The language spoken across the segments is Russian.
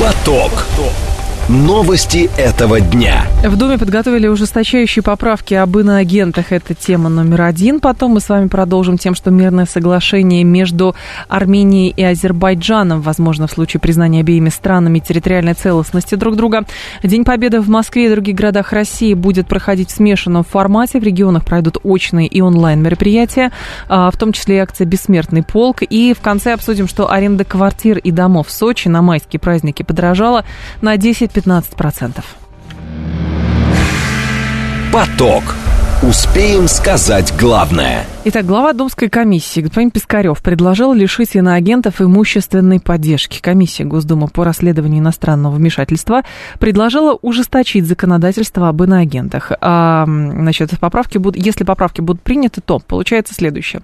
Поток. Новости этого дня. В Думе подготовили ужесточающие поправки об иноагентах. Это тема номер один. Потом мы с вами продолжим тем, что мирное соглашение между Арменией и Азербайджаном, возможно, в случае признания обеими странами территориальной целостности друг друга. День Победы в Москве и других городах России будет проходить в смешанном формате. В регионах пройдут очные и онлайн мероприятия, а, в том числе и акция «Бессмертный полк». И в конце обсудим, что аренда квартир и домов в Сочи на майские праздники подорожала на 10 15%. Поток. Успеем сказать главное. Итак, глава Думской комиссии господин Пискарев предложил лишить иноагентов имущественной поддержки. Комиссия Госдумы по расследованию иностранного вмешательства предложила ужесточить законодательство об иноагентах. А, значит, поправки будут, если поправки будут приняты, то получается следующее.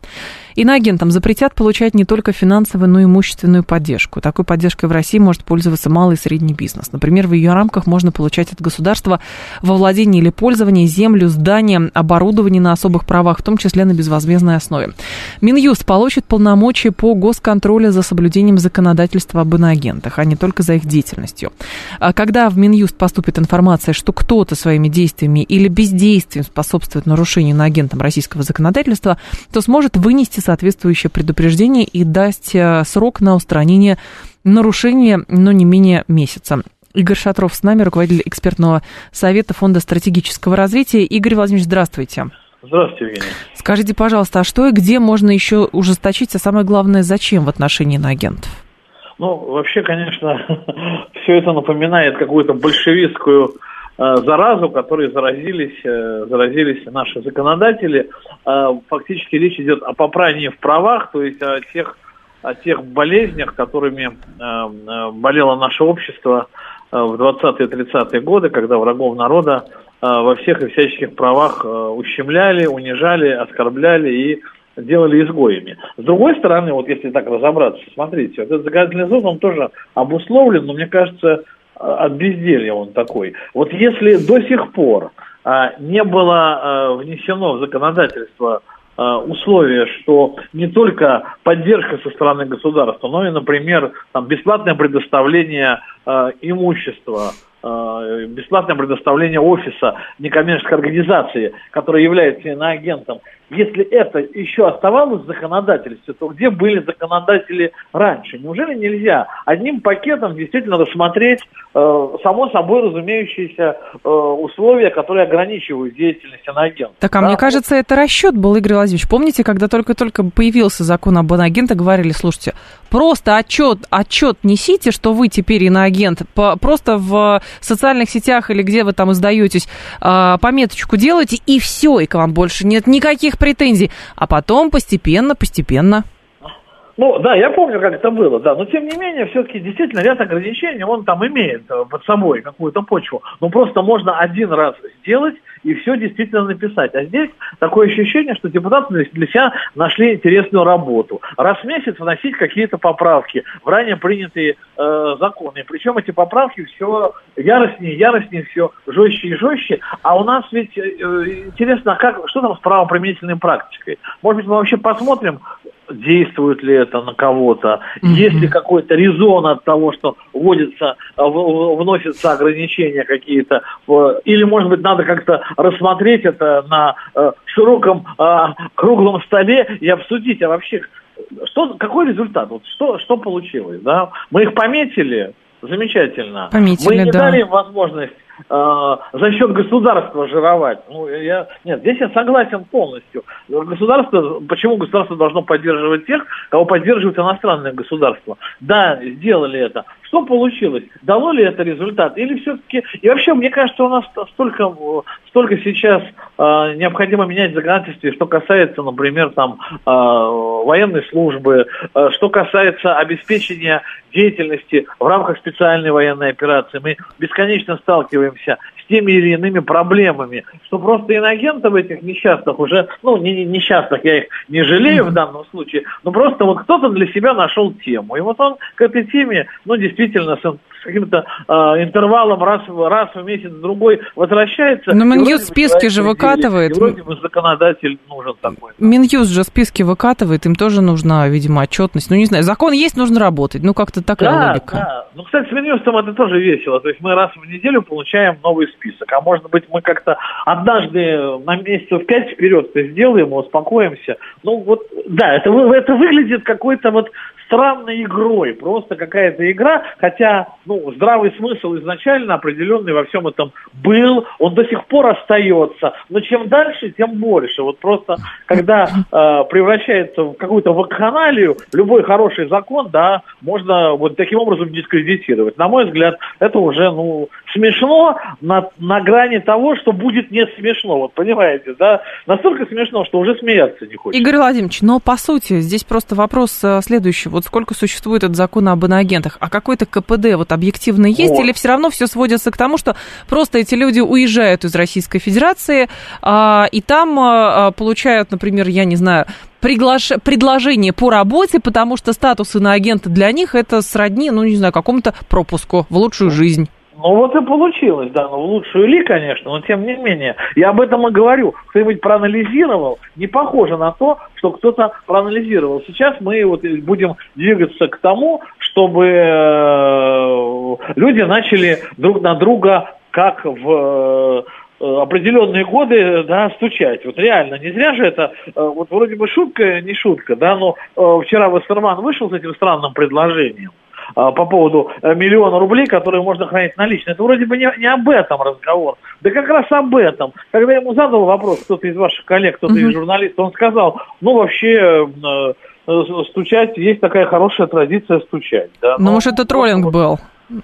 Иноагентам запретят получать не только финансовую, но и имущественную поддержку. Такой поддержкой в России может пользоваться малый и средний бизнес. Например, в ее рамках можно получать от государства во владение или пользование землю, здания, оборудование на особых правах, в том числе на безвозмездной основе. Минюст получит полномочия по госконтролю за соблюдением законодательства об иноагентах, а не только за их деятельностью. А когда в Минюст поступит информация, что кто-то своими действиями или бездействием способствует нарушению иноагентам российского законодательства, то сможет вынести соответствующее предупреждение и даст э, срок на устранение нарушения, но не менее месяца. Игорь Шатров с нами, руководитель экспертного совета Фонда стратегического развития. Игорь Владимирович, здравствуйте. Здравствуйте, Евгений. Скажите, пожалуйста, а что и где можно еще ужесточить, а самое главное, зачем в отношении иноагентов? Ну, вообще, конечно, все это напоминает какую-то большевистскую заразу, которой заразились, э, заразились наши законодатели. Э, фактически речь идет о попрании в правах, то есть о тех, о тех болезнях, которыми э, э болело наше общество Э, в 20-е 30-е годы, когда врагов народа э, во всех и всяческих правах э, ущемляли, унижали, оскорбляли и делали изгоями. С другой стороны, вот если так разобраться, смотрите, вот этот законодательный зон, он тоже обусловлен, но мне кажется, от безделья он такой. Вот если до сих пор не было внесено в законодательство Э, условие, что не только поддержка со стороны государства, но и, например, там, бесплатное предоставление э, имущества, э, бесплатное предоставление офиса некоммерческой организации, которая является иноагентом, если это еще оставалось в законодательстве, то где были законодатели раньше? Неужели нельзя одним пакетом действительно рассмотреть э, само собой разумеющиеся э, условия, которые ограничивают деятельность иноагента? Так, а да? мне кажется, это расчет был, Игорь Владимирович. Помните, когда только-только появился закон об иноагенте, говорили, слушайте, просто отчет, отчет несите, что вы теперь иноагент, просто в социальных сетях или где вы там издаетесь, э, пометочку делайте, и все, и к вам больше нет никаких никаких претензий. А потом постепенно, постепенно. Ну, да, я помню, как это было, да. Но, тем не менее, все-таки действительно ряд ограничений, он там имеет э, под собой какую-то почву. Но просто можно один раз сделать и все действительно написать. А здесь такое ощущение, что депутаты для себя нашли интересную работу. Раз в месяц вносить какие-то поправки в ранее принятые э, законы. Причем эти поправки все яростнее, яростнее, все жестче и жестче. А у нас ведь э, интересно, а как, что там с правоприменительной практикой? Может быть, мы вообще посмотрим, действует ли это на кого-то, mm-hmm. есть ли какой-то резон от того, что вводится, вносятся ограничения какие-то, или, может быть, надо как-то рассмотреть это на э, широком э, круглом столе и обсудить, а вообще, что, какой результат, вот что, что получилось, да? Мы их пометили, замечательно. Пометили, Мы не да. дали им возможность э, за счет государства жировать. Ну, я, нет, здесь я согласен полностью. Государство, почему государство должно поддерживать тех, кого поддерживают иностранные государства? Да, сделали это. Что получилось? Дало ли это результат? Или все-таки... И вообще, мне кажется, у нас столько, столько сейчас э, необходимо менять законодательство, что касается, например, там, э, военной службы, э, что касается обеспечения деятельности в рамках специальной военной операции. Мы бесконечно сталкиваемся с теми или иными проблемами, что просто иноагентов этих несчастных уже, ну, не, не несчастных, я их не жалею в данном случае, но просто вот кто-то для себя нашел тему. И вот он к этой теме, ну, действительно, с, каким-то э, интервалом раз, раз в месяц, другой возвращается. Но Минюст списки же выкатывает. И вроде бы законодатель нужен такой. Минюст же списки выкатывает, им тоже нужна, видимо, отчетность. Ну, не знаю, закон есть, нужно работать. Ну, как-то такая да, логика. Да. Ну, кстати, с Минюстом это тоже весело. То есть мы раз в неделю получаем новый список. А может быть, мы как-то однажды на месяцев пять вперед сделаем, успокоимся. Ну, вот, да, это, это выглядит какой-то вот странной игрой, просто какая-то игра, хотя, ну, здравый смысл изначально определенный во всем этом был, он до сих пор остается, но чем дальше, тем больше. Вот просто, когда э, превращается в какую-то вакханалию, любой хороший закон, да, можно вот таким образом дискредитировать. На мой взгляд, это уже, ну, смешно на, на грани того, что будет не смешно, вот понимаете, да, настолько смешно, что уже смеяться не хочется. Игорь Владимирович, но по сути, здесь просто вопрос э, следующий вот сколько существует этот закон об иноагентах, а какой-то КПД вот объективно есть, вот. или все равно все сводится к тому, что просто эти люди уезжают из Российской Федерации, а, и там а, получают, например, я не знаю, приглаш... предложение по работе, потому что статус иноагента для них это сродни, ну, не знаю, какому-то пропуску в лучшую жизнь. Ну вот и получилось, да, ну в лучшую ли, конечно, но тем не менее. Я об этом и говорю. Кто-нибудь проанализировал, не похоже на то, что кто-то проанализировал. Сейчас мы вот будем двигаться к тому, чтобы э, люди начали друг на друга как в э, определенные годы, да, стучать. Вот реально, не зря же это, э, вот вроде бы шутка, не шутка, да, но вчера Вассерман вышел с этим странным предложением. А, по поводу э, миллиона рублей, которые можно хранить налично. Это вроде бы не, не об этом разговор. Да как раз об этом. Когда я ему задал вопрос, кто-то из ваших коллег, кто-то из журналистов, он сказал, ну вообще э, э, стучать, есть такая хорошая традиция стучать. Да? Ну, может, это троллинг был?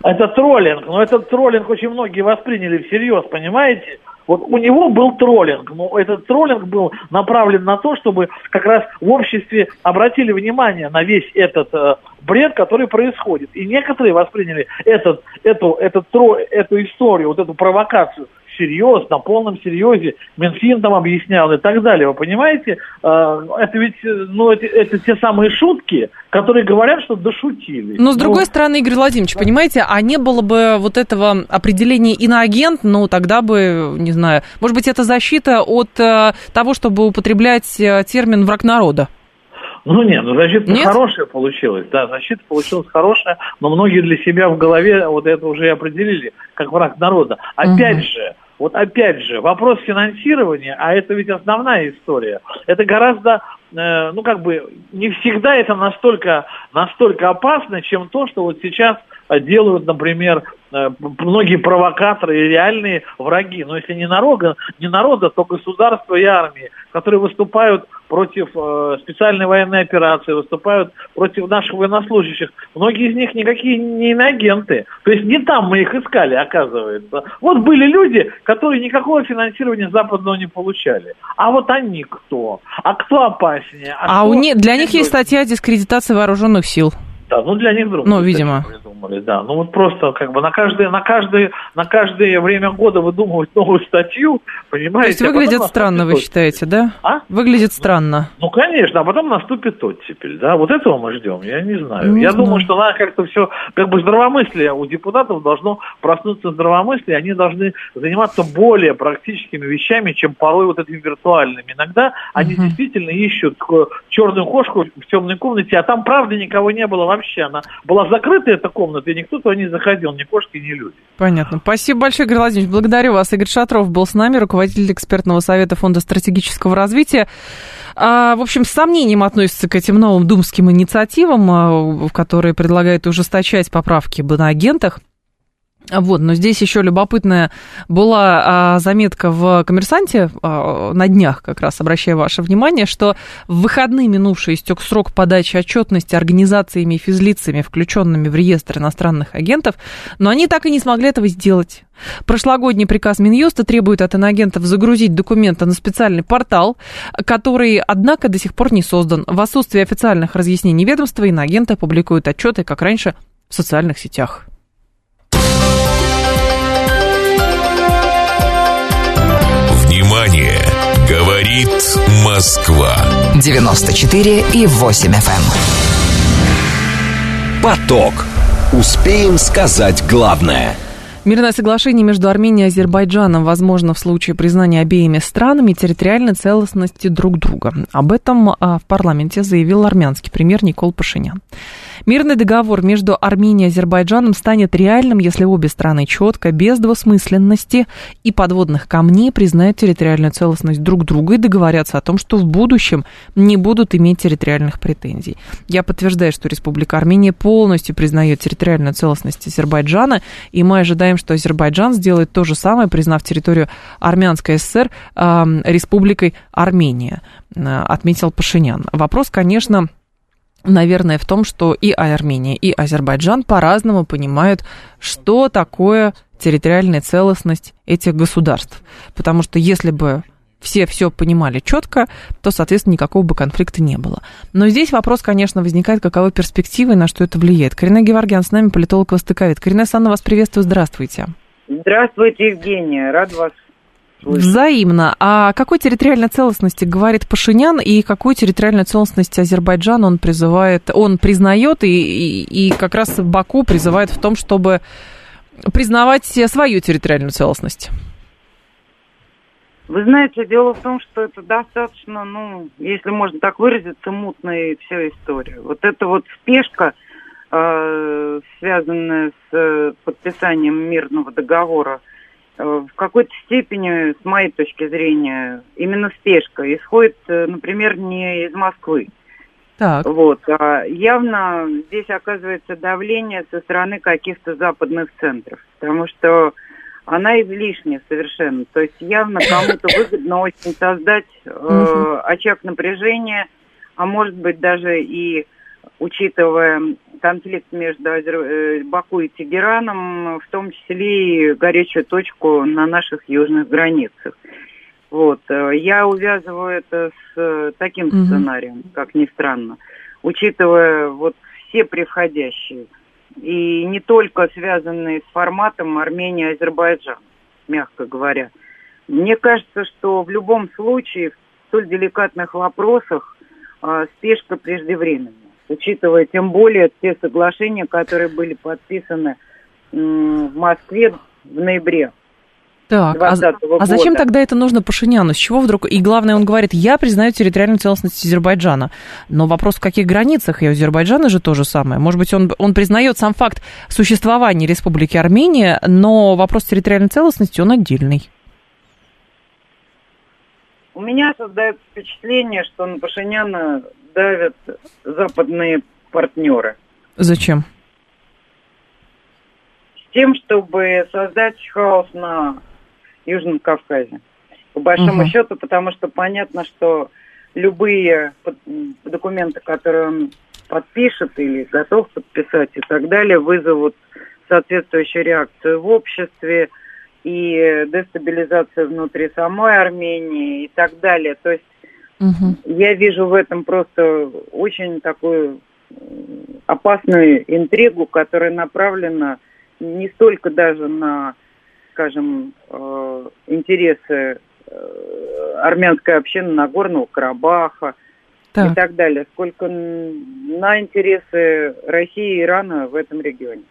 Это троллинг, но этот троллинг очень многие восприняли всерьез, понимаете? Вот у него был троллинг, но этот троллинг был направлен на то, чтобы как раз в обществе обратили внимание на весь этот э, бред, который происходит. И некоторые восприняли этот, эту, этот, эту историю, вот эту провокацию всерьез, на полном серьезе, Минфин там объяснял и так далее. Вы понимаете, а, это ведь ну, это, это те самые шутки, которые говорят, что дошутили. Но с другой ну, стороны, Игорь Владимирович, понимаете, а не было бы вот этого определения иноагент, ну тогда бы, не знаю, может быть, это защита от э, того, чтобы употреблять э, термин враг народа? Ну нет, ну защита хорошая получилась, да, защита получилась хорошая, но многие для себя в голове вот это уже и определили как враг народа. Опять угу. же, вот опять же, вопрос финансирования, а это ведь основная история, это гораздо, э, ну как бы, не всегда это настолько, настолько опасно, чем то, что вот сейчас делают, например, э, многие провокаторы и реальные враги. Но если не народа, не народа, то государства и армии, которые выступают против э, специальной военной операции, выступают против наших военнослужащих. Многие из них никакие не иноагенты. То есть не там мы их искали, оказывается. Вот были люди, которые никакого финансирования западного не получали. А вот они кто? А кто опаснее? А, а кто... у них, для них есть статья дискредитации вооруженных сил. Да, ну для них вдруг. Ну, видимо. Придумали, да. Ну вот просто как бы на каждое, на каждое, на каждое время года выдумывать новую статью, понимаете? То есть выглядит а странно, вы считаете, да? А? Выглядит странно. Ну, конечно, а потом наступит оттепель, да. Вот этого мы ждем, я не знаю. Не я знаю. думаю, что надо как-то все, как бы здравомыслие у депутатов должно проснуться здравомыслие, они должны заниматься более практическими вещами, чем порой вот этими виртуальными. Иногда они угу. действительно ищут черную кошку в темной комнате, а там правда никого не было вообще вообще. Она была закрыта, эта комната, и никто туда не заходил, ни кошки, ни люди. Понятно. Спасибо большое, Игорь Владимирович. Благодарю вас. Игорь Шатров был с нами, руководитель экспертного совета Фонда стратегического развития. А, в общем, с сомнением относится к этим новым думским инициативам, а, которые предлагают ужесточать поправки об иноагентах. Вот, но здесь еще любопытная была а, заметка в «Коммерсанте» а, на днях, как раз обращаю ваше внимание, что в выходные минувший истек срок подачи отчетности организациями и физлицами, включенными в реестр иностранных агентов, но они так и не смогли этого сделать. Прошлогодний приказ Минюста требует от иноагентов загрузить документы на специальный портал, который, однако, до сих пор не создан. В отсутствие официальных разъяснений ведомства иноагенты публикуют отчеты, как раньше, в социальных сетях. Говорит Москва. 94 и 8 FM. Эм. Поток. Успеем сказать главное – Мирное соглашение между Арменией и Азербайджаном возможно в случае признания обеими странами территориальной целостности друг друга. Об этом а, в парламенте заявил армянский премьер Никол Пашинян. Мирный договор между Арменией и Азербайджаном станет реальным, если обе страны четко, без двусмысленности и подводных камней признают территориальную целостность друг друга и договорятся о том, что в будущем не будут иметь территориальных претензий. Я подтверждаю, что Республика Армения полностью признает территориальную целостность Азербайджана, и мы ожидаем, что Азербайджан сделает то же самое, признав территорию Армянской ССР э, Республикой Армения, э, отметил Пашинян. Вопрос, конечно, наверное, в том, что и Армения, и Азербайджан по-разному понимают, что такое территориальная целостность этих государств. Потому что если бы все все понимали четко, то, соответственно, никакого бы конфликта не было. Но здесь вопрос, конечно, возникает, каковы перспективы и на что это влияет. Карина Геворгян с нами, политолог-востоковед. Карина Санна, вас приветствую, здравствуйте. Здравствуйте, Евгения, рад вас Взаимно. А какой территориальной целостности говорит Пашинян и какую территориальную целостность Азербайджана он призывает, он признает и, и, и как раз Баку призывает в том, чтобы признавать свою территориальную целостность? Вы знаете, дело в том, что это достаточно, ну, если можно так выразиться, мутная вся история. Вот эта вот спешка, э, связанная с э, подписанием мирного договора в какой-то степени, с моей точки зрения, именно спешка исходит, э, например, не из Москвы. Так. Вот. А явно здесь оказывается давление со стороны каких-то западных центров, потому что она излишняя совершенно. То есть явно кому-то выгодно очень создать э, очаг напряжения, а может быть даже и учитывая конфликт между э, Баку и Тегераном, в том числе и горячую точку на наших южных границах. Вот. Э, я увязываю это с э, таким угу. сценарием, как ни странно, учитывая вот все превходящие, и не только связанные с форматом Армения-Азербайджан, мягко говоря. Мне кажется, что в любом случае в столь деликатных вопросах э, спешка преждевременна учитывая тем более те соглашения, которые были подписаны в Москве в ноябре. Так, а, а зачем тогда это нужно Пашиняну? С чего вдруг? И главное, он говорит, я признаю территориальную целостность Азербайджана. Но вопрос, в каких границах? И у Азербайджана же то же самое. Может быть, он, он признает сам факт существования Республики Армения, но вопрос территориальной целостности, он отдельный. У меня создается впечатление, что на Пашиняна давят западные партнеры. Зачем? С тем, чтобы создать хаос на Южном Кавказе. По большому угу. счету, потому что понятно, что любые документы, которые он подпишет или готов подписать и так далее, вызовут соответствующую реакцию в обществе и дестабилизацию внутри самой Армении и так далее. То есть Угу. Я вижу в этом просто очень такую опасную интригу, которая направлена не столько даже на, скажем, э, интересы э, армянской общины Нагорного Карабаха так. и так далее, сколько на интересы России и Ирана в этом регионе.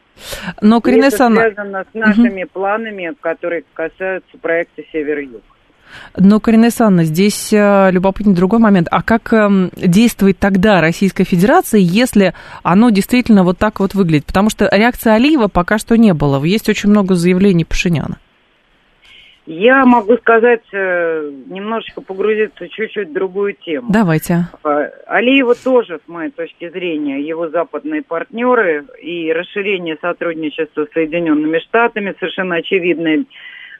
Но, Карина это связано с нашими угу. планами, которые касаются проекта «Север-Юг». Но, Карина Санна, здесь э, любопытный другой момент. А как эм, действует тогда Российская Федерация, если оно действительно вот так вот выглядит? Потому что реакции Алиева пока что не было. Есть очень много заявлений Пашиняна. Я могу сказать, э, немножечко погрузиться чуть-чуть в другую тему. Давайте. А, Алиева тоже, с моей точки зрения, его западные партнеры и расширение сотрудничества с Соединенными Штатами совершенно очевидное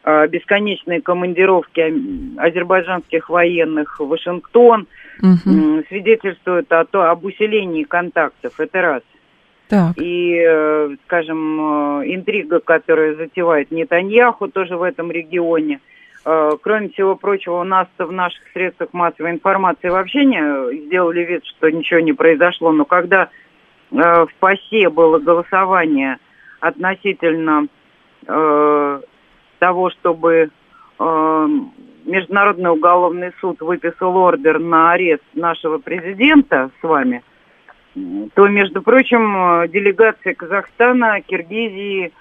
бесконечные командировки азербайджанских военных в Вашингтон угу. свидетельствуют о, то, об усилении контактов. Это раз. Так. И, э, скажем, э, интрига, которая затевает Нетаньяху тоже в этом регионе. Кроме всего прочего, у нас в наших средствах массовой информации вообще не сделали вид, что ничего не произошло. Но когда в ПАСЕ было голосование относительно того, чтобы э, Международный уголовный суд выписал ордер на арест нашего президента с вами, то, между прочим, делегация Казахстана, Киргизии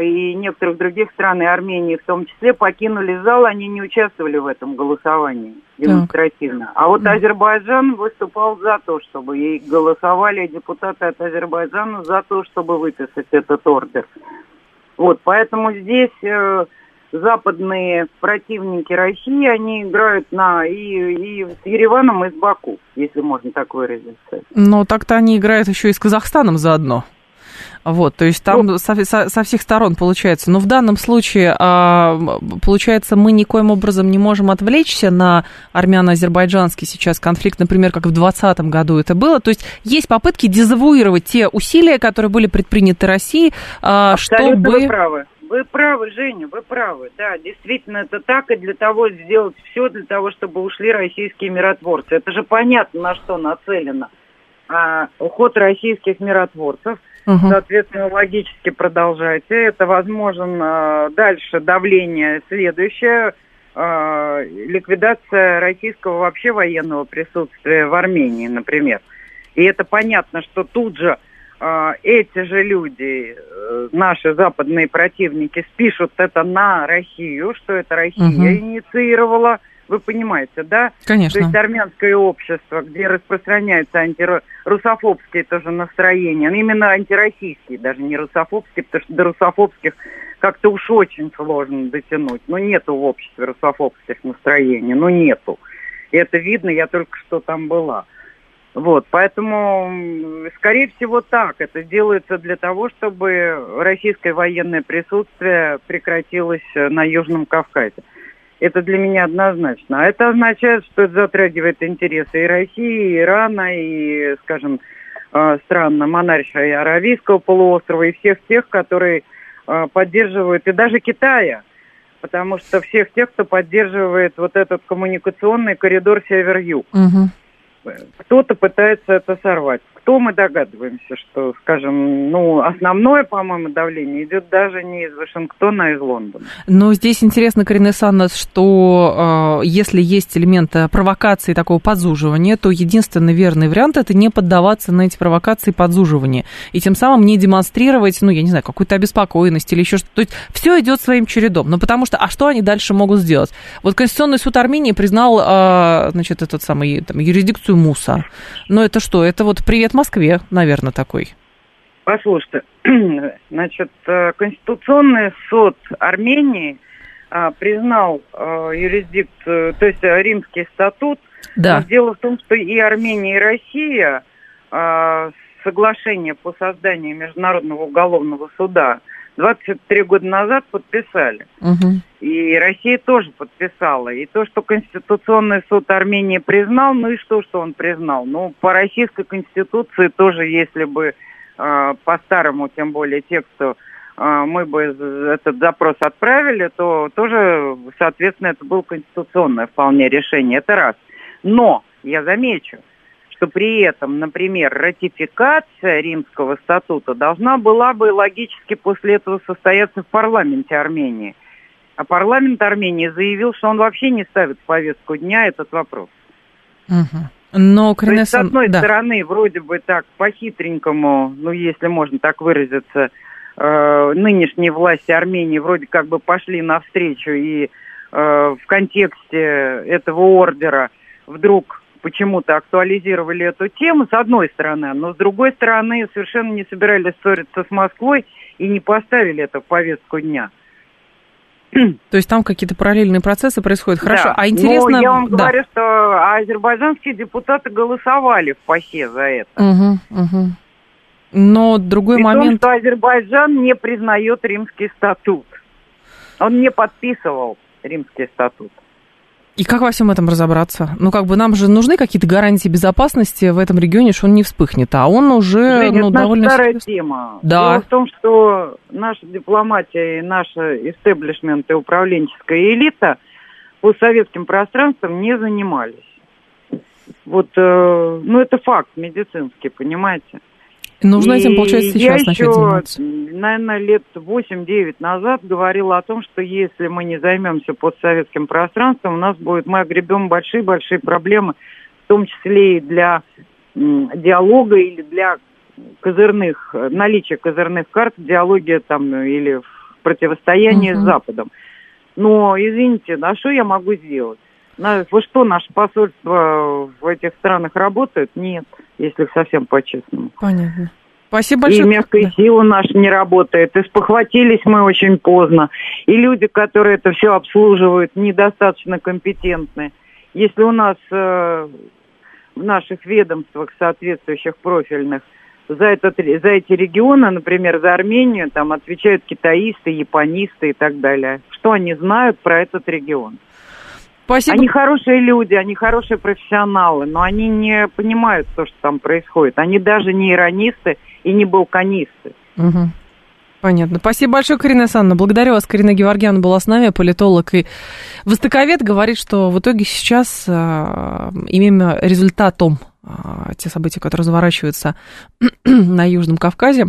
и некоторых других стран, и Армении в том числе, покинули зал, они не участвовали в этом голосовании демонстративно. Так. А вот Азербайджан выступал за то, чтобы и голосовали депутаты от Азербайджана за то, чтобы выписать этот ордер. Вот, поэтому здесь э, западные противники России, они играют на и, и с Ереваном, и с Баку, если можно так выразиться. Но так-то они играют еще и с Казахстаном заодно. Вот, то есть там ну, со, со, со всех сторон получается. Но в данном случае, а, получается, мы никоим образом не можем отвлечься на армяно-азербайджанский сейчас конфликт, например, как в 2020 году это было. То есть есть попытки дезавуировать те усилия, которые были предприняты Россией, а, чтобы... Вы правы. Вы правы, Женя, вы правы. Да, действительно, это так. И для того сделать все для того, чтобы ушли российские миротворцы. Это же понятно, на что нацелено. А, уход российских миротворцев – Угу. Соответственно, логически продолжайте. Это возможно дальше давление следующее. Э, ликвидация российского вообще военного присутствия в Армении, например. И это понятно, что тут же эти же люди, э, наши западные противники, спишут это на Россию, что это Россия угу. инициировала вы понимаете, да? Конечно. То есть армянское общество, где распространяются антирусофобские тоже настроения, ну, именно антироссийские, даже не русофобские, потому что до русофобских как-то уж очень сложно дотянуть. Но нету в обществе русофобских настроений, ну нету. И это видно, я только что там была. Вот, поэтому, скорее всего, так. Это делается для того, чтобы российское военное присутствие прекратилось на Южном Кавказе. Это для меня однозначно. А это означает, что это затрагивает интересы и России, и Ирана, и, скажем, э, стран монархии и Аравийского полуострова, и всех тех, которые э, поддерживают, и даже Китая, потому что всех тех, кто поддерживает вот этот коммуникационный коридор север-юг. Угу. Кто-то пытается это сорвать кто мы догадываемся, что, скажем, ну, основное, по-моему, давление идет даже не из Вашингтона, а из Лондона. Но здесь интересно, Карина Санна, что э, если есть элемент провокации такого подзуживания, то единственный верный вариант это не поддаваться на эти провокации подзуживания. И тем самым не демонстрировать, ну, я не знаю, какую-то обеспокоенность или еще что-то. То есть все идет своим чередом. Ну, потому что, а что они дальше могут сделать? Вот Конституционный суд Армении признал, э, значит, этот самый, там, юрисдикцию МУСа. Но это что? Это вот привет Москве, наверное, такой. Послушайте, значит, э, Конституционный суд Армении а, признал а, юрисдикцию, то есть римский статут. Да. Дело в том, что и Армения, и Россия а, соглашение по созданию Международного уголовного суда 23 года назад подписали. Угу. И Россия тоже подписала. И то, что Конституционный суд Армении признал, ну и что, что он признал? Ну, по российской конституции тоже, если бы э, по-старому, тем более тексту, э, мы бы этот запрос отправили, то тоже, соответственно, это было конституционное вполне решение. Это раз. Но, я замечу, что при этом, например, ратификация римского статута должна была бы логически после этого состояться в парламенте Армении. А парламент Армении заявил, что он вообще не ставит в повестку дня этот вопрос. Угу. Но То есть, с одной да. стороны, вроде бы так по-хитренькому, ну, если можно так выразиться, э, нынешние власти Армении вроде как бы пошли навстречу и э, в контексте этого ордера вдруг почему-то актуализировали эту тему, с одной стороны, но с другой стороны совершенно не собирались ссориться с Москвой и не поставили это в повестку дня. То есть там какие-то параллельные процессы происходят. Хорошо, да. а интересно... Но я вам да. говорю, что азербайджанские депутаты голосовали в ПАСЕ за это. Угу, угу. Но другой При момент... том, что Азербайджан не признает римский статут. Он не подписывал римский статут. И как во всем этом разобраться? Ну, как бы нам же нужны какие-то гарантии безопасности в этом регионе, что он не вспыхнет, а он уже Женя, ну, это довольно... старая тема. Да. Дело в том, что наша дипломатия и наша истеблишмент и управленческая элита по советским пространствам не занимались. Вот, э, ну, это факт медицинский, понимаете? Нужно И этим, получается, сейчас я начать еще, заниматься. наверное, лет 8-9 назад говорила о том, что если мы не займемся постсоветским пространством, у нас будет, мы огребем большие-большие проблемы, в том числе и для диалога или для козырных, наличия козырных карт, диалоге там э, или в противостоянии Мгм. с Западом. Но, извините, а что я могу сделать? Вы что, наше посольство в этих странах работает? Нет, если совсем по-честному. Понятно. Спасибо И большое. мягкая Да. сила наша не работает. И спохватились мы очень поздно. И люди, которые это все обслуживают, недостаточно компетентны. Если у нас э, в наших ведомствах соответствующих профильных за, этот, за эти регионы, например, за Армению, там отвечают китаисты, японисты и так далее. Что они знают про этот регион? Спасибо. Они хорошие люди, они хорошие профессионалы, но они не понимают то, что там происходит. Они даже не иронисты и не балканисты. Мгм. Понятно. Спасибо большое, Карина Александровна. Благодарю вас. Карина Геворгян была с нами, политолог и востоковед. Говорит, что в итоге сейчас э, именно результатом э, те события, которые разворачиваются на Южном Кавказе,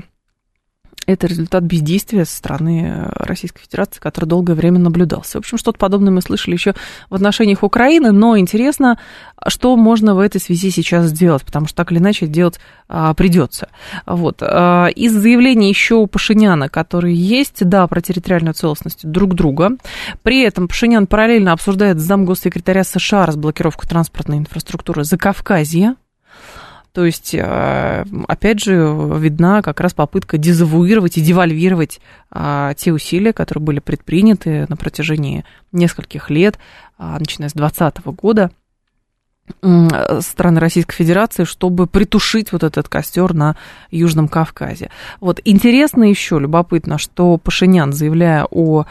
это результат бездействия со стороны э, Российской Федерации, который долгое время наблюдался. В общем, что-то подобное мы слышали еще в отношениях Украины, но интересно, что можно в этой связи сейчас сделать, потому что так или иначе делать а, придется. Вот. А, из заявлений еще у Пашиняна, которые есть, да, про территориальную целостность друг друга. При этом Пашинян параллельно обсуждает с замгоссекретаря США разблокировку транспортной инфраструктуры Закавказья. То есть, э, опять же, видна как раз попытка дезавуировать и девальвировать а, те усилия, которые были предприняты на протяжении нескольких лет, а, начиная с 2020 года, м, со стороны Российской Федерации, чтобы притушить вот этот костер на Южном Кавказе. Вот интересно еще, любопытно, что Пашинян, заявляя о,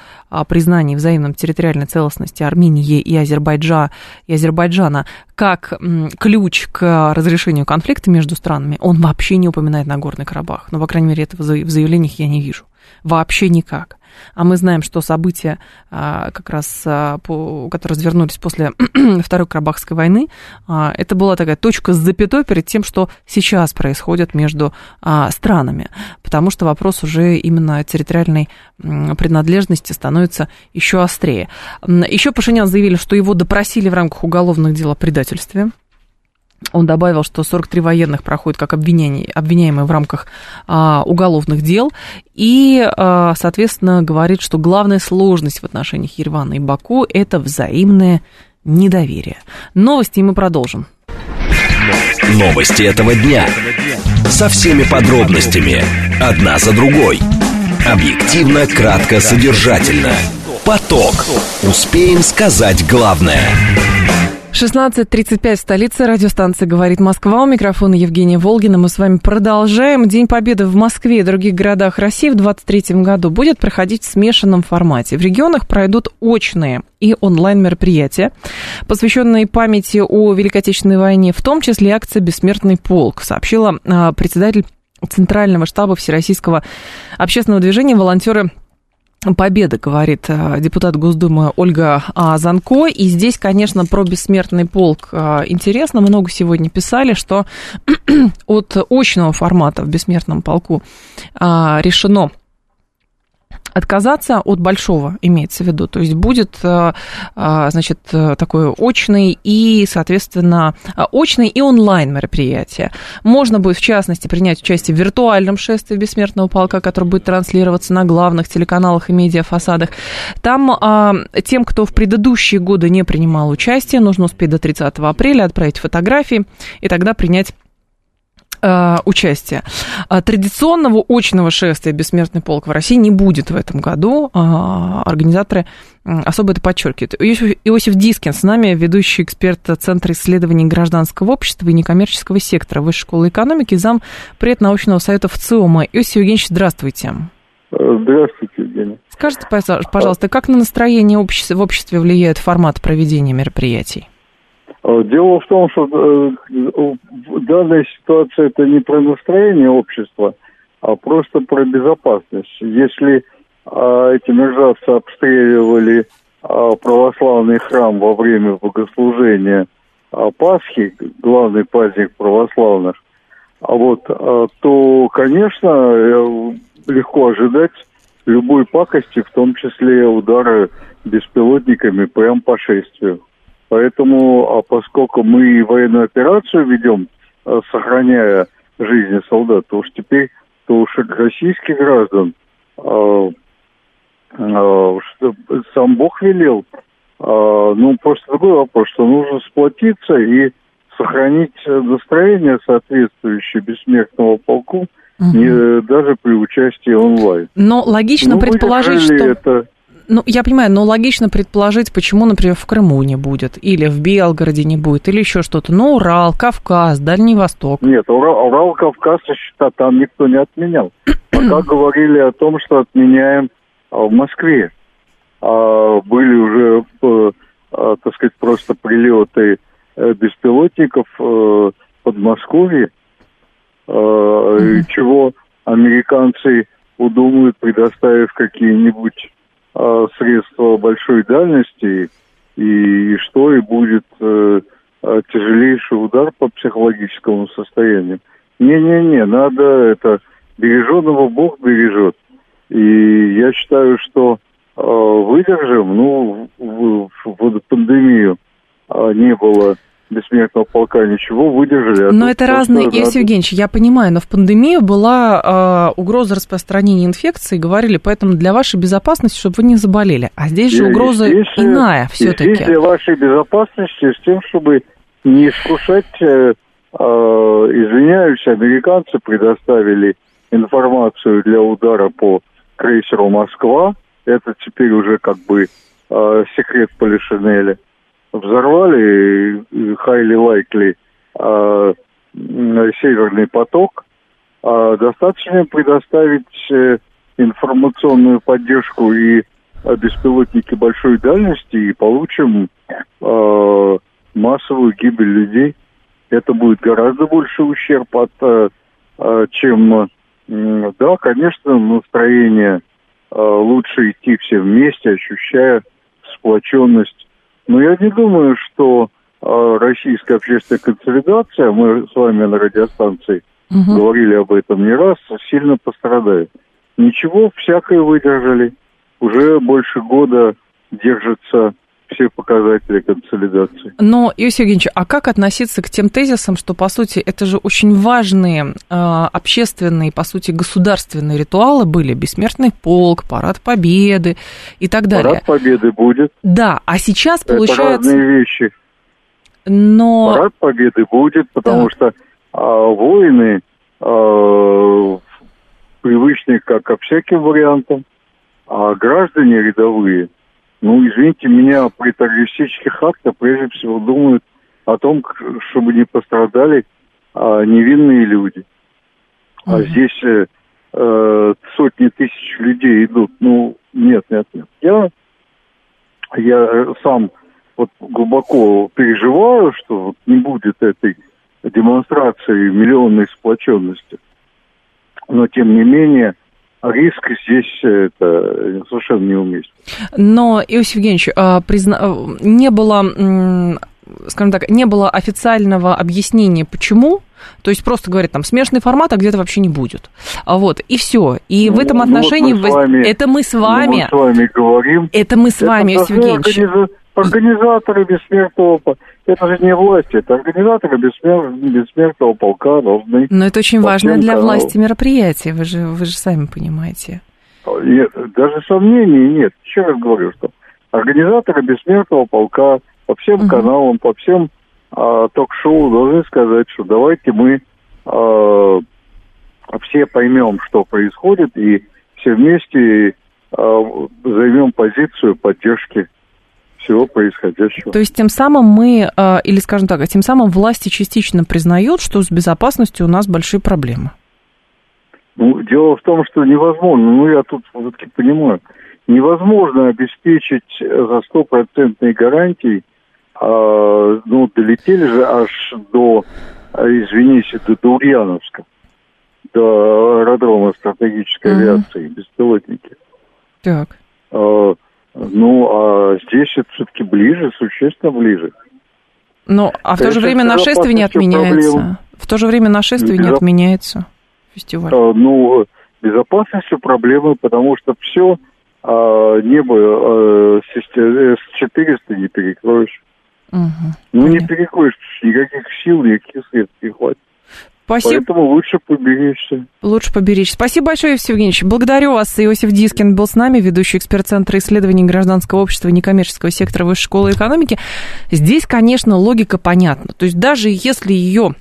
признании взаимной территориальной целостности Армении и, Азербайджа, и Азербайджана как ключ к разрешению конфликта между странами, он вообще не упоминает Нагорный Карабах. Ну, по крайней мере, этого в заявлениях я не вижу. Вообще никак. А мы знаем, что события, а, как раз, а, которые развернулись после Второй Карабахской войны, а, это была такая точка с запятой перед тем, что сейчас происходит между странами. Потому что вопрос уже именно территориальной принадлежности становится еще острее. Еще Пашинян заявили, что его допросили в рамках уголовных дел о предательстве. Он добавил, что 43 военных проходят как обвиняемые в рамках а, уголовных дел. И, а, соответственно, говорит, что главная сложность в отношениях Еревана и Баку – это взаимное недоверие. Новости, и мы продолжим. Новости этого дня. Со всеми подробностями. Одна за другой. Объективно, кратко, содержательно. Поток. Успеем сказать главное. 16.35 в столице. Радиостанция «Говорит Москва». У микрофона Евгения Волгина. Мы с вами продолжаем. День Победы в Москве и других городах России в 2023 году будет проходить в смешанном формате. В регионах пройдут очные и онлайн-мероприятия, посвященные памяти о Великой Отечественной войне, в том числе акция «Бессмертный полк», сообщила а, председатель Центрального штаба Всероссийского общественного движения «Волонтеры Победа, говорит э, депутат Госдумы Ольга Занко. И здесь, конечно, про бессмертный полк э, интересно. Много сегодня писали, что от очного формата в бессмертном полку а, решено отказаться от большого, имеется в виду. То есть будет, э, а, значит, э, такой очный и, соответственно, очный и онлайн мероприятие. Можно будет, в частности, принять участие в виртуальном шествии бессмертного полка, которое будет транслироваться на главных телеканалах и медиафасадах. Там а, тем, кто в предыдущие годы не принимал участие, нужно успеть до 30 апреля отправить фотографии и тогда принять э, участия. А Традиционного очного шествия «Бессмертный полк» в России не будет в этом году. А, Организаторы особо это подчеркивают. Иосиф, Иосиф Дискин с нами, ведущий эксперт Центра исследований гражданского общества и некоммерческого сектора Высшей школы экономики, зам пред научного совета ВЦИОМа. Иосиф Евгеньевич, здравствуйте. Здравствуйте, Евгений. Скажите, пожалуйста, как на настроение общества, в обществе влияет формат проведения мероприятий? Дело в том, что э, данная ситуация это не про настроение общества, а просто про безопасность. Если а, эти мерзавцы обстреливали а, православный храм во время богослужения а, Пасхи, главный праздник православных, а вот, то, конечно, э, легко ожидать любой пакости, в том числе удары беспилотниками прямо по шествию. Поэтому, а поскольку мы военную операцию ведем, а, сохраняя жизни солдат, то уж теперь, то уж российских граждан, а, что сам Бог велел, а, ну, просто другой вопрос, что нужно сплотиться и сохранить настроение соответствующее бессмертного полку, угу. не, даже при участии онлайн. Но логично ну, предположить, что... Это... Ну, я понимаю, но логично предположить, почему, например, в Крыму не будет, или в Белгороде не будет, или еще что-то. Ну, Урал, Кавказ, Дальний Восток. Нет, Урал, Урал Кавказ, там никто не отменял. Пока говорили о том, что отменяем а, в Москве. А, были уже, э, а, так сказать, просто прилеты э, беспилотников э, в Подмосковье, mm-hmm. чего американцы удумают, предоставив какие-нибудь средства большой дальности, и, и что, и будет тяжелейший удар по психологическому состоянию. Не-не-не, надо это береженного Бог бережет. И я считаю, что э, выдержим, ну, в, в, в пандемию э, не было бессмертного полка, ничего, выдержали. А но это разные, надо... Иосиф Евгеньевич, я понимаю, но в пандемию была э, угроза распространения инфекции, говорили, поэтому для вашей безопасности, чтобы вы не заболели. А здесь же угроза здесь, иная все-таки. Здесь для вашей безопасности, с тем, чтобы не искушать, э, э, извиняюсь, американцы предоставили информацию для удара по крейсеру «Москва». Это теперь уже как бы э, секрет Полишинеля. Взорвали highly likely э, северный поток. Э, достаточно предоставить э, информационную поддержку и э, беспилотники большой дальности и получим э, массовую гибель людей. Это будет гораздо больше ущерб от, э, э чем да, конечно, настроение э, лучше идти все вместе, ощущая сплоченность. Но я не думаю, что э, российская общественная консолидация, мы с вами на радиостанции угу. говорили об этом не раз, сильно пострадает. Ничего, всякое выдержали. Уже больше года держится все показатели консолидации. Но, Иосиф Евгеньевич, а как относиться к тем тезисам, что, по сути, это же очень важные э, общественные, по сути, государственные ритуалы были? Бессмертный полк, парад победы и так далее. Парад победы будет. Да, а сейчас это получается... разные вещи. Но... Парад победы будет, потому да. что а, воины а, привычны как ко всяким вариантам, а граждане рядовые – ну, извините меня, при террористических актах прежде всего думают о том, чтобы не пострадали а, невинные люди. А здесь э, э, сотни тысяч людей идут. Ну, нет, нет, нет. Я, я сам вот глубоко переживаю, что вот не будет этой демонстрации миллионной сплоченности. Но, тем не менее, риск здесь э, это совершенно неуместен. Но, Иосиф Евгеньевич, а, призна... Э, не было, скажем так, не было официального объяснения, почему, то есть просто говорят, там, смешанный формат, а где-то вообще не будет. А вот, и все. И ну, в этом отношении... Ну, вот мы вами, это мы с вами... Мы с вами говорим. Это мы с вами, Иосиф Евгеньевич. Организаторы бессмертного это же не власти, это организаторы бессмер... бессмертного полка должны... Но это очень важно для власти мероприятие, вы же, вы же сами понимаете. Нет, даже сомнений нет. Еще раз говорю, что организаторы бессмертного полка по всем угу. каналам, по всем а, ток-шоу должны сказать, что давайте мы а, все поймем, что происходит, и все вместе а, займем позицию поддержки всего происходящего. То есть тем самым мы, а, или скажем так, тем самым власти частично признают, что с безопасностью у нас большие проблемы. Ну, дело в том, что невозможно, ну я тут все-таки понимаю, невозможно обеспечить за стопроцентной гарантией, а, ну, долетели же аж до, извините, до, до Ульяновска, до аэродрома стратегической mm-hmm. авиации, беспилотники. Так. А, ну, а здесь это все-таки ближе, существенно ближе. Ну, а в то же время нашествие не отменяется. Проблем. В то же время нашествие не Безо- отменяется. Фестиваль. А, Ну, безопасностью проблемы, потому что все небо э, с 400 не перекроешь. Мгм. Ну, не Понятно. перекроешь, потому что никаких сил, никаких средств не хватит. Спасибо. Поэтому лучше поберечься. Лучше поберечь. Спасибо большое, Иосиф Евгеньевич. Благодарю вас. Иосиф Дискин был с нами, ведущий эксперт Центра исследований гражданского общества и некоммерческого сектора Высшей школы экономики. Здесь, конечно, логика понятна. То есть даже если ее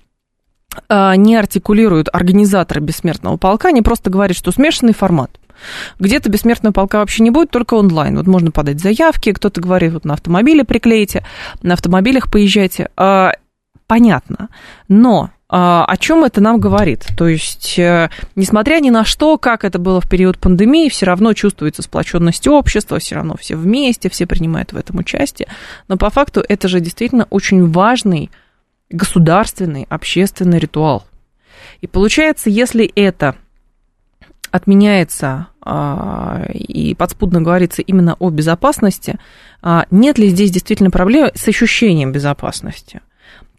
а, не артикулируют организаторы бессмертного полка, они просто говорят, что смешанный формат. Где-то бессмертного полка вообще не будет, только онлайн. Вот можно подать заявки, кто-то говорит, вот на автомобиле приклейте, на автомобилях поезжайте. А, понятно. Но о чем это нам говорит? То есть, э, несмотря ни на что, как это было в период пандемии, все равно чувствуется сплоченность общества, все равно все вместе, все принимают в этом участие. Но по факту это же действительно очень важный государственный, общественный ритуал. И получается, если это отменяется а, и подспудно говорится именно о безопасности, а, нет ли здесь действительно проблемы с ощущением безопасности?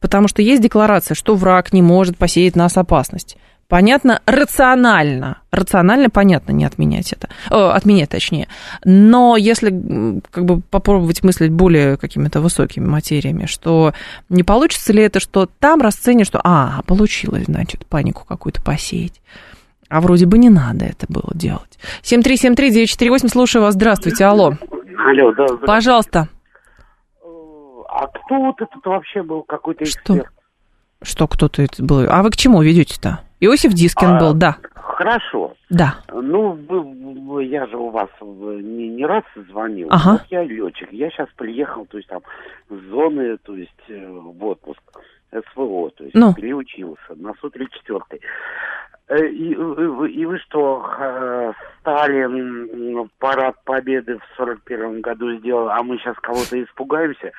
Потому что есть декларация, что враг не может посеять нас опасность. Понятно, рационально, рационально понятно не отменять это, э, отменять точнее. Но если как бы попробовать мыслить более какими-то высокими материями, что не получится ли это, что там расценят, что а, получилось, значит, панику какую-то посеять. А вроде бы не надо это было делать. 7373948, слушаю вас, здравствуйте, алло. Алло, да, здравствуйте. Пожалуйста. А кто вот этот вообще был какой-то Что? эксперт? Что кто-то это был? А вы к чему ведете-то? Иосиф Дискин А, был, да, Хорошо. да. Ну, я же у вас э, не, не раз звонил. Ага. Вот я летчик. Я сейчас приехал, то есть там с зоны, то есть э, в отпуск. СВО, то есть Ну. переучился на Су-34. Э, И, вы- вы- и вы что, э, Сталин парад победы в 41 году сделал, а мы сейчас кого-то испугаемся?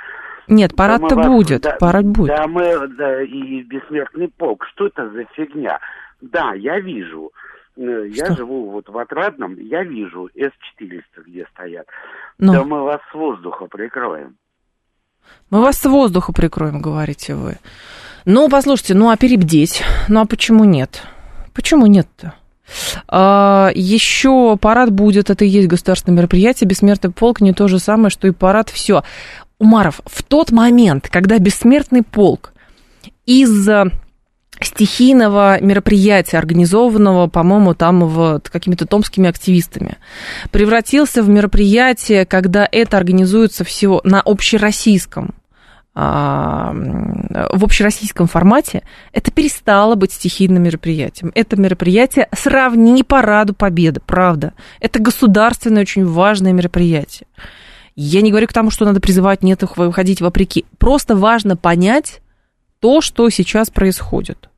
Нет, парад-то вас- будет, да- парад будет. Да, мы, да, и бессмертный полк. Что это за фигня? Да, я вижу. Э, Я Что? живу вот в Отрадном, я вижу С-400, где стоят. Ну. Да мы вас с воздуха прикроем. Мы вас с воздуха прикроем, говорите вы. Ну, послушайте, ну а перебдеть? Ну а почему нет? Почему нет-то? А, еще парад будет, это и есть государственное мероприятие, бессмертный полк не то же самое, что и парад, все. Умаров, в тот момент, когда бессмертный полк из стихийного мероприятия, организованного, по-моему, там вот какими-то томскими активистами, превратился в мероприятие, когда это организуется всего на общероссийском а, в общероссийском формате, это перестало быть стихийным мероприятием. Это мероприятие сравни параду Победы, правда. Это государственное, очень важное мероприятие. Я не говорю к тому, что надо призывать нет выходить вопреки. Просто важно понять то, что сейчас происходит.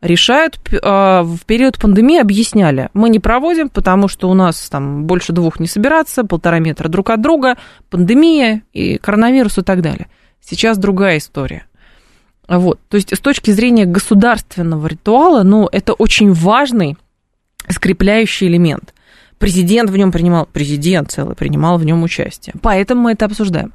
Решают а, в период пандемии объясняли, мы не проводим, потому что у нас там больше двух не собираться, полтора метра друг от друга, пандемия и коронавирус и так далее. Сейчас другая история. Вот. То есть с точки зрения государственного ритуала, ну, это очень важный скрепляющий элемент. Президент в нем принимал, президент целый принимал в нем участие. Поэтому мы это обсуждаем.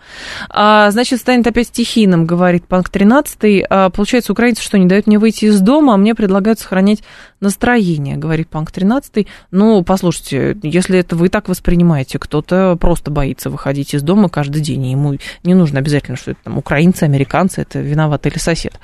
А, значит, станет опять стихийным, говорит панк 13. А, получается, украинцы что, не дают мне выйти из дома, а мне предлагают сохранять настроение, говорит панк 13. Ну, послушайте, если это вы так воспринимаете, кто-то просто боится выходить из дома каждый день, и ему не нужно обязательно, что это там украинцы, американцы, это виноват или сосед.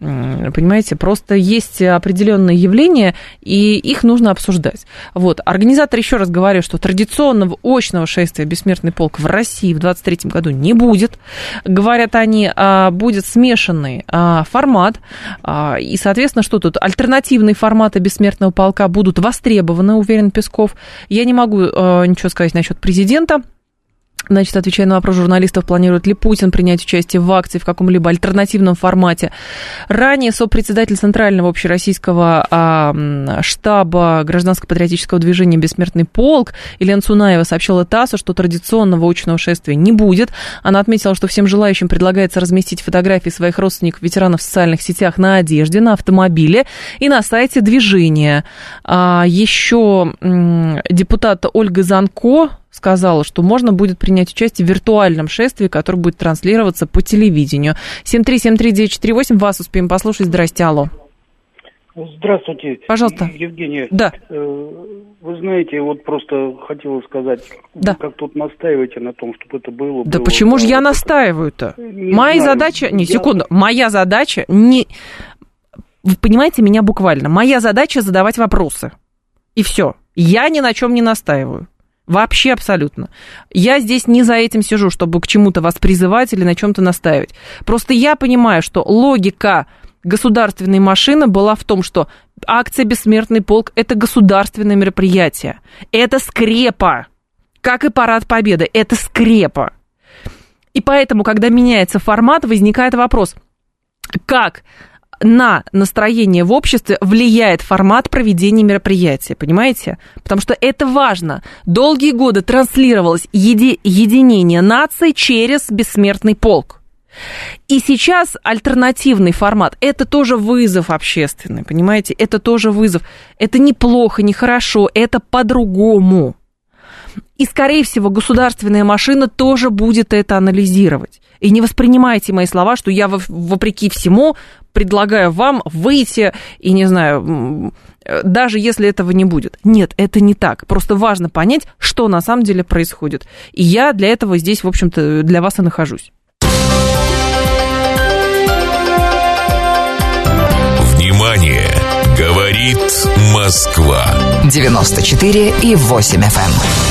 Понимаете, просто есть определенные явления, и их нужно обсуждать. Вот. Организатор, еще раз говорю, что традиционного очного шествия «Бессмертный полк» в России в 2023 году не будет. Говорят они, а, будет смешанный а, формат, а, и, соответственно, что тут? Альтернативные форматы «Бессмертного полка» будут востребованы, уверен Песков. Я не могу а, ничего сказать насчет президента, Значит, отвечая на вопрос журналистов, планирует ли Путин принять участие в акции в каком-либо альтернативном формате. Ранее сопредседатель Центрального общероссийского а, штаба гражданско-патриотического движения «Бессмертный полк» Елена Цунаева сообщила ТАССу, что традиционного очного шествия не будет. Она отметила, что всем желающим предлагается разместить фотографии своих родственников, ветеранов в социальных сетях на одежде, на автомобиле и на сайте движения. А, еще депутат Ольга Занко сказала, что можно будет принять участие в виртуальном шествии, которое будет транслироваться по телевидению. 7373948, вас успеем послушать. Здрасте, алло. Здравствуйте. Пожалуйста. Евгения. Да. Э, Вы знаете, вот просто хотела сказать, Да. как тут настаиваете на том, чтобы это было. Да было, почему же я настаиваю-то? Моя знаю. задача... Не, Я- секунду. Моя задача не... Вы понимаете меня буквально? Моя задача задавать вопросы. И все. Я ни на чем не настаиваю. Вообще абсолютно. Я здесь не за этим сижу, чтобы к чему-то вас призывать или на чем-то настаивать. Просто я понимаю, что логика государственной машины была в том, что акция «Бессмертный полк» – это государственное мероприятие. Это скрепа. Как и Парад Победы. Это скрепа. И поэтому, когда меняется формат, возникает вопрос, как на настроение в обществе влияет формат проведения мероприятия, понимаете? Потому что это важно. Долгие годы транслировалось еди- единение нации через бессмертный полк. И сейчас альтернативный формат – это тоже вызов общественный, понимаете? Это тоже вызов. Это неплохо, нехорошо, это по-другому. И, скорее всего, государственная машина тоже будет это анализировать. И не воспринимайте мои слова, что я, во- вопреки всему, предлагаю вам выйти и, не знаю, э, даже если этого не будет. Нет, это не так. Просто важно понять, что на самом деле происходит. И я для этого здесь, в общем-то, для вас и нахожусь. Внимание! Говорит Москва. 94 и 8 FM.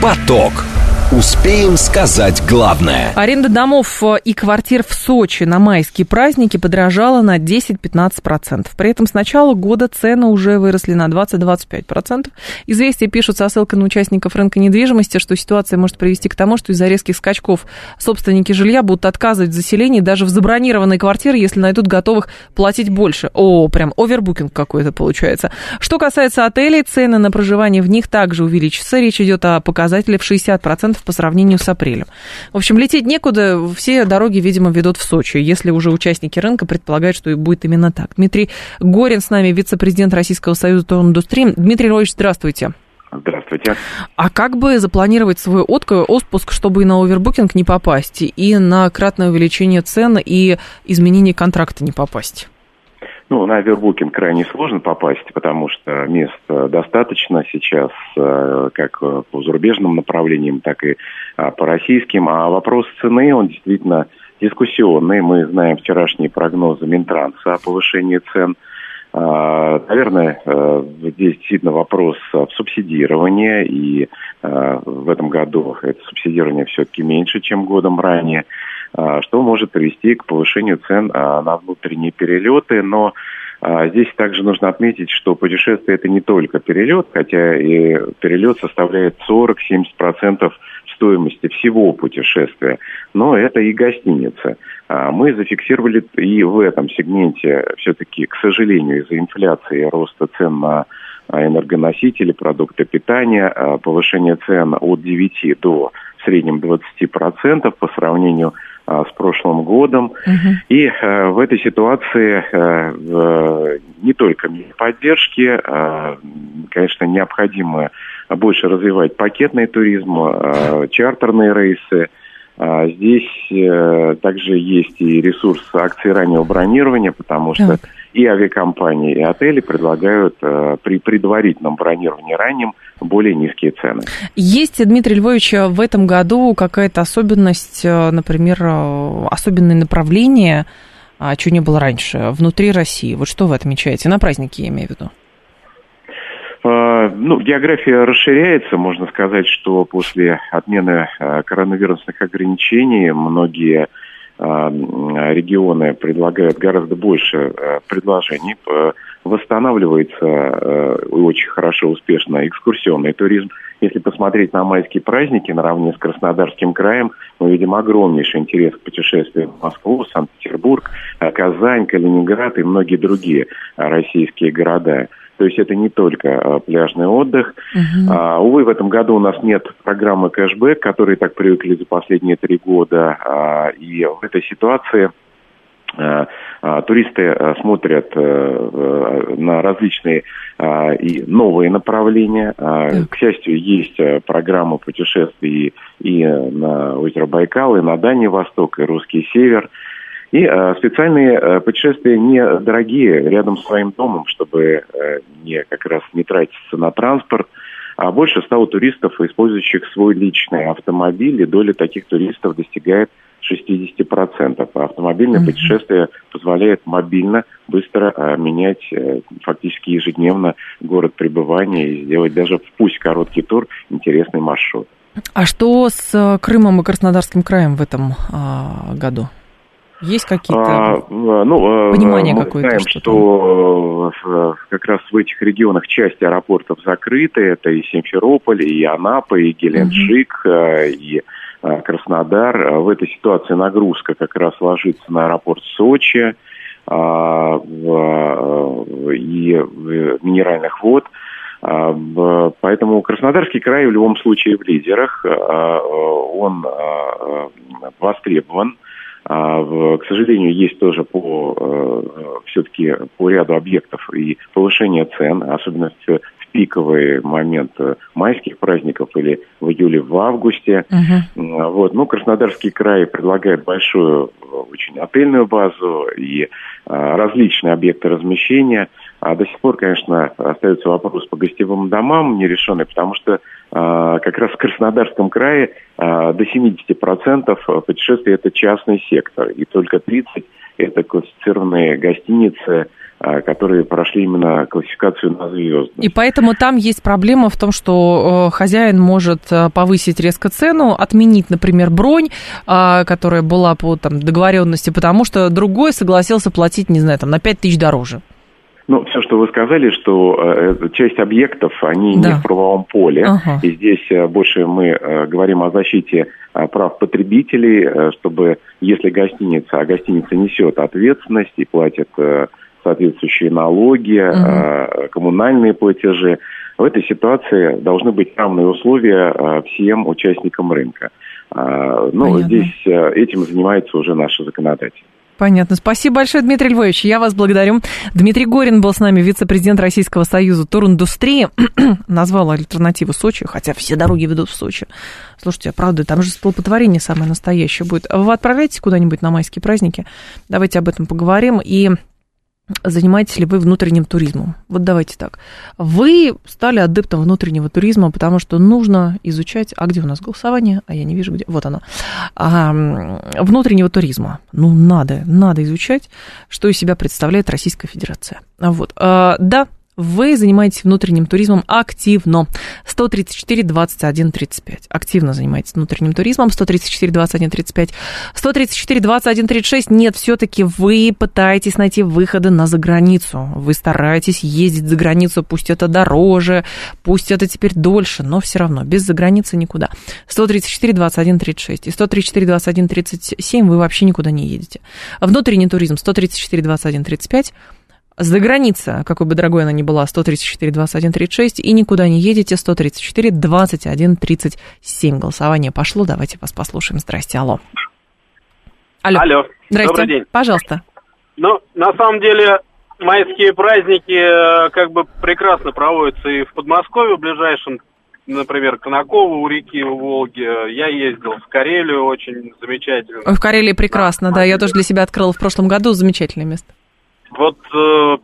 Поток. Успеем сказать главное. Аренда домов э, и квартир в Сочи на майские праздники подорожала на 10-15%. При этом с начала года цены уже выросли на 20-25%. Известия пишут со ссылкой на участников рынка недвижимости, что ситуация может привести к тому, что из-за резких скачков собственники жилья будут отказывать в заселении даже в забронированные квартиры, если найдут готовых платить больше. О, прям овербукинг какой-то получается. Что касается отелей, цены на проживание в них также увеличатся. Речь идет о показателе в 60% по сравнению с апрелем. В общем, лететь некуда, все дороги, видимо, ведут в Сочи, если уже участники рынка предполагают, что и будет именно так. Дмитрий Горин с нами, вице-президент Российского союза туриндустрии. Дмитрий Львович, здравствуйте. Здравствуйте. А как бы запланировать свой отпуск, чтобы и на овербукинг не попасть, и на кратное увеличение цен, и изменение контракта не попасть? Ну, на Авербукинг крайне сложно попасть, потому что мест э, достаточно сейчас, э, как э, по зарубежным направлениям, так и а, по российским. А вопрос цены, он действительно дискуссионный. Мы знаем вчерашние прогнозы Минтранса о повышении цен. А, Наверное, здесь действительно вопрос в субсидировании, и в этом году это субсидирование все-таки меньше, чем годом ранее, что может привести к повышению цен а, на внутренние перелеты, но а, Здесь также нужно отметить, что путешествие это не только перелет, хотя и перелет составляет 40-70% стоимости всего путешествия, но это и гостиница. А, Мы зафиксировали и в этом сегменте все-таки, к сожалению, из-за инфляции и роста цен на а, энергоносители, продукты питания, а, повышение цен от 9 до в среднем 20% по сравнению а, с прошлым годом. И э, в этой ситуации э, в- не только поддержки, а, конечно, необходимо больше развивать пакетный туризм, а, чартерные рейсы. А, Здесь э, также есть и ресурс акций раннего бронирования, потому что Так. и авиакомпании, и отели предлагают э, при предварительном бронировании ранним более низкие цены. Есть, Дмитрий Львович, в этом году какая-то особенность, э, например, особенное направление, а, чего не было раньше, внутри России? Вот что вы отмечаете? На праздники, я имею в виду. Э, Ну, география расширяется. Можно сказать, что после отмены э, коронавирусных ограничений многие э, регионы предлагают гораздо больше предложений. Восстанавливается очень хорошо, успешно экскурсионный туризм. Если посмотреть на майские праздники наравне с Краснодарским краем, мы видим огромнейший интерес к путешествиям в Москву, Санкт-Петербург, Казань, Калининград и многие другие российские города. То есть это не только э, пляжный отдых. А, увы, в этом году у нас нет программы кэшбэк, которые так привыкли за последние три года. А, и в этой ситуации э, а, туристы смотрят э, э, на различные а, и новые направления. А, К счастью, есть э, программа путешествий и на озеро Байкал, и на Дальний Восток, и Русский Север. И э, специальные э, путешествия недорогие, рядом с своим домом, чтобы э, не как раз не тратиться на транспорт, а больше стало туристов, использующих свой личный автомобиль, и доля таких туристов достигает 60%. А автомобильное mm-hmm. путешествие позволяет мобильно, быстро а, менять а, фактически ежедневно город пребывания и сделать даже пусть короткий тур интересный маршрут. А что с э, Крымом и Краснодарским краем в этом а, году? Есть какие-то а, ну, понимания мы какое-то? знаем, что, что как раз в этих регионах часть аэропортов закрыты. Это и Симферополь, и Анапа, и Геленджик, угу. и Краснодар. В этой ситуации нагрузка как раз ложится на аэропорт Сочи а, и минеральных вод. Поэтому Краснодарский край в любом случае в лидерах. Он востребован. К сожалению, есть тоже по все-таки по ряду объектов и повышение цен, особенно в пиковый момент э, майских праздников или в июле, в августе. Uh-huh. Вот. Ну, Краснодарский край предлагает большую э, очень отельную базу и а, различные объекты размещения. А до сих пор, конечно, остается вопрос по гостевым домам нерешенный, потому что а, как раз в Краснодарском крае а, до 70% путешествий это частный сектор, и только 30% это классифицированные гостиницы, а, которые прошли именно классификацию на звезды. И поэтому там есть проблема в том, что э, хозяин может э, повысить резко цену, отменить, например, бронь, а, которая была по там, договоренности, потому что другой согласился платить, не знаю, там, на 5 тысяч дороже. Ну, все, что вы сказали, что э, часть объектов, они да. не в правовом поле. Ага. И здесь э, больше мы э, говорим о защите э, прав потребителей, э, чтобы, если гостиница, а гостиница несет ответственность и платит э, соответствующие налоги, угу. коммунальные платежи. В этой ситуации должны быть равные условия всем участникам рынка. А, ну, Понятно. здесь э, этим занимается уже наши законодатели. Понятно. Спасибо большое, Дмитрий Львович. Я вас благодарю. Дмитрий Горин был с нами, вице-президент Российского союза туриндустрии. Назвал альтернативу Сочи, хотя все дороги ведут в Сочи. Слушайте, а правда, там же столпотворение самое настоящее будет. Вы отправляетесь куда-нибудь на майские праздники? Давайте об этом поговорим. И занимаетесь ли вы внутренним туризмом? Вот давайте так. Вы стали адептом внутреннего туризма, потому что нужно изучать... А где у нас голосование? А я не вижу, где... Вот оно. А, внутреннего туризма. Ну, надо, надо изучать, что из себя представляет Российская Федерация. Вот. А, да, вы занимаетесь внутренним туризмом активно. 134 21 35. Активно занимаетесь внутренним туризмом. 134 21 35. 134 21 36. Нет, все-таки вы пытаетесь найти выходы на заграницу. Вы стараетесь ездить за границу, пусть это дороже, пусть это теперь дольше, но все равно без заграницы никуда. 134 21 36 и 134 21 37 вы вообще никуда не едете. Внутренний туризм 134 21 35 за граница, какой бы дорогой она ни была, 134, 21, 36, и никуда не едете, 134, 21, 37. Голосование пошло, давайте вас послушаем. Здрасте, алло. Алло. Алло. Здрасте. Добрый день. Пожалуйста. Ну, на самом деле, майские праздники э, как бы прекрасно проводятся и в Подмосковье в ближайшем, например, Конаково у реки, у Волги. Я ездил в Карелию, очень замечательно. Ой, в Карелии прекрасно, да, я тоже для себя открыла в прошлом году, замечательное место. Вот э,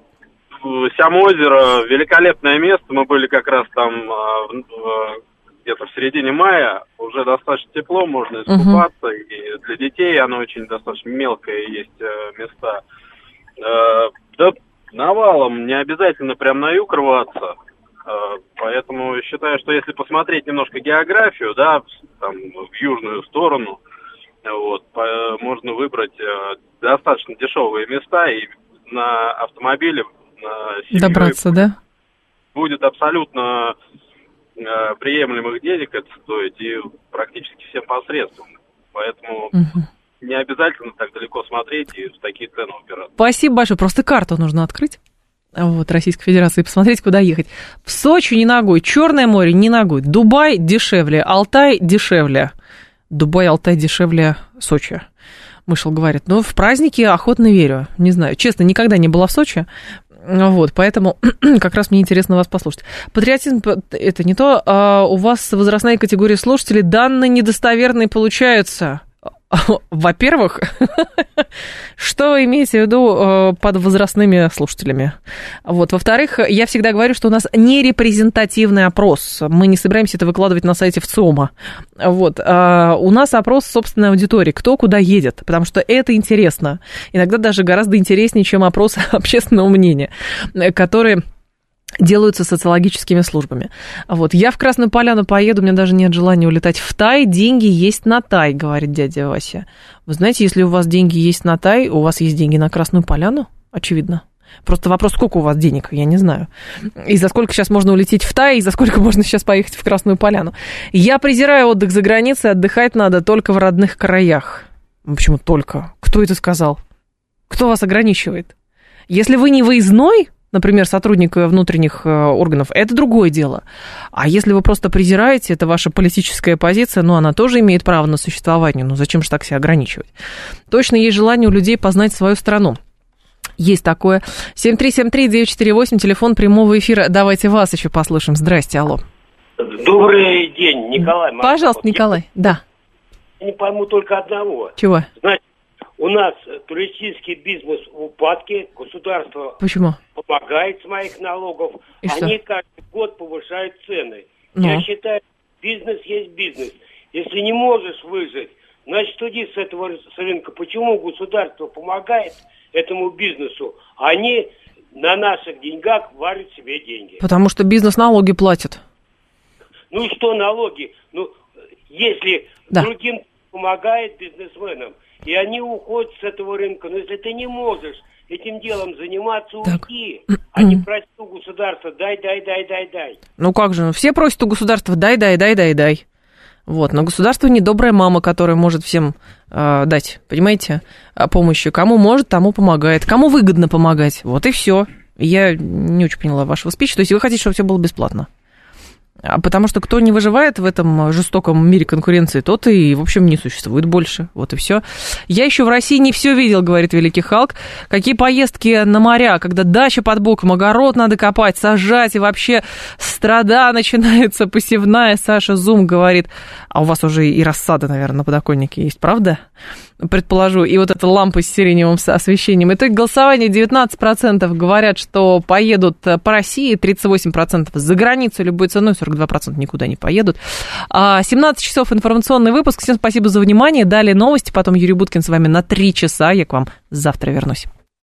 Сям-озеро, великолепное место. Мы были как раз там э, э, где-то в середине мая. Уже достаточно тепло, можно искупаться. Uh-huh. И для детей оно очень достаточно мелкое, есть э, места. Э, да навалом не обязательно прям на юг рваться. Э, поэтому считаю, что если посмотреть немножко географию, да, там, в южную сторону, вот, по, можно выбрать э, достаточно дешевые места и на автомобиле на Добраться, да? Будет абсолютно э, приемлемых денег это стоить и практически всем посредством. Поэтому угу. не обязательно так далеко смотреть и в такие цены упираться. Спасибо большое. Просто карту нужно открыть вот, Российской Федерации, и посмотреть, куда ехать. В Сочи не ногой, Черное море не ногой, Дубай дешевле, Алтай дешевле. Дубай, Алтай дешевле Сочи. Мышел говорит, ну, в праздники охотно верю. Не знаю, честно, никогда не была в Сочи. Вот, поэтому как раз мне интересно вас послушать. Патриотизм – это не то, а у вас возрастная категория слушателей данные недостоверные получаются. Во-первых, что вы имеете в виду э, под возрастными слушателями? Вот. Во-вторых, я всегда говорю, что у нас не репрезентативный опрос. Мы не собираемся это выкладывать на сайте ВЦИОМа. Вот. А у нас опрос собственной аудитории, кто куда едет, потому что это интересно. Иногда даже гораздо интереснее, чем опрос общественного мнения, который делаются социологическими службами. Вот, я в Красную Поляну поеду, у меня даже нет желания улетать в Тай, деньги есть на Тай, говорит дядя Вася. Вы знаете, если у вас деньги есть на Тай, у вас есть деньги на Красную Поляну? Очевидно. Просто вопрос, сколько у вас денег, я не знаю. И за сколько сейчас можно улететь в Тай, и за сколько можно сейчас поехать в Красную Поляну. Я презираю отдых за границей, отдыхать надо только в родных краях. Почему только? Кто это сказал? Кто вас ограничивает? Если вы не выездной, например, сотрудник внутренних э, органов, это другое дело. А если вы просто презираете, это ваша политическая позиция, ну, она тоже имеет право на существование, ну, зачем же так себя ограничивать? Точно есть желание у людей познать свою страну. Есть такое. 7373948, телефон прямого эфира. Давайте вас еще послушаем. Здрасте, алло. Добрый день, Николай. Пожалуйста, Николай, да. Я не пойму только одного. Чего? Знаете, у нас туристический бизнес в упадке, государство Почему? помогает с моих налогов, И что? они каждый год повышают цены. Ну? Я считаю, бизнес есть бизнес. Если не можешь выжить, значит уйди с этого с рынка. Почему государство помогает этому бизнесу, а они на наших деньгах варят себе деньги? Потому что бизнес налоги платит. Ну и что налоги? Ну, если Да. другим помогает бизнесменам, и они уходят с этого рынка, но если ты не можешь этим делом заниматься, уйди, а не проси у государства, дай, дай, дай, дай, дай. Ну как же, ну, все просят у государства дай, дай, дай, дай, дай. Вот, но государство не добрая мама, которая может всем э, дать, понимаете, а, помощи. Кому может, тому помогает. Кому выгодно помогать. Вот и все. Я не очень поняла вашего спича. То есть вы хотите, чтобы все было бесплатно? А потому что кто не выживает в этом жестоком мире конкуренции, тот и, в общем, не существует больше. Вот и все. Я еще в России не все видел, говорит Великий Халк. Какие поездки на моря, когда дача под боком, огород надо копать, сажать, и вообще страда начинается посевная. Саша Зум говорит, а у вас уже и рассада, наверное, на подоконнике есть, правда? Предположу. И вот эта лампа с сиреневым освещением. Итог голосования 19% говорят, что поедут по России, 38% за границу любой ценой, 42% никуда не поедут. А, 17 часов информационный выпуск. Всем спасибо за внимание. Далее новости, потом Юрий Буткин с вами на 3 часа. Я к вам завтра вернусь.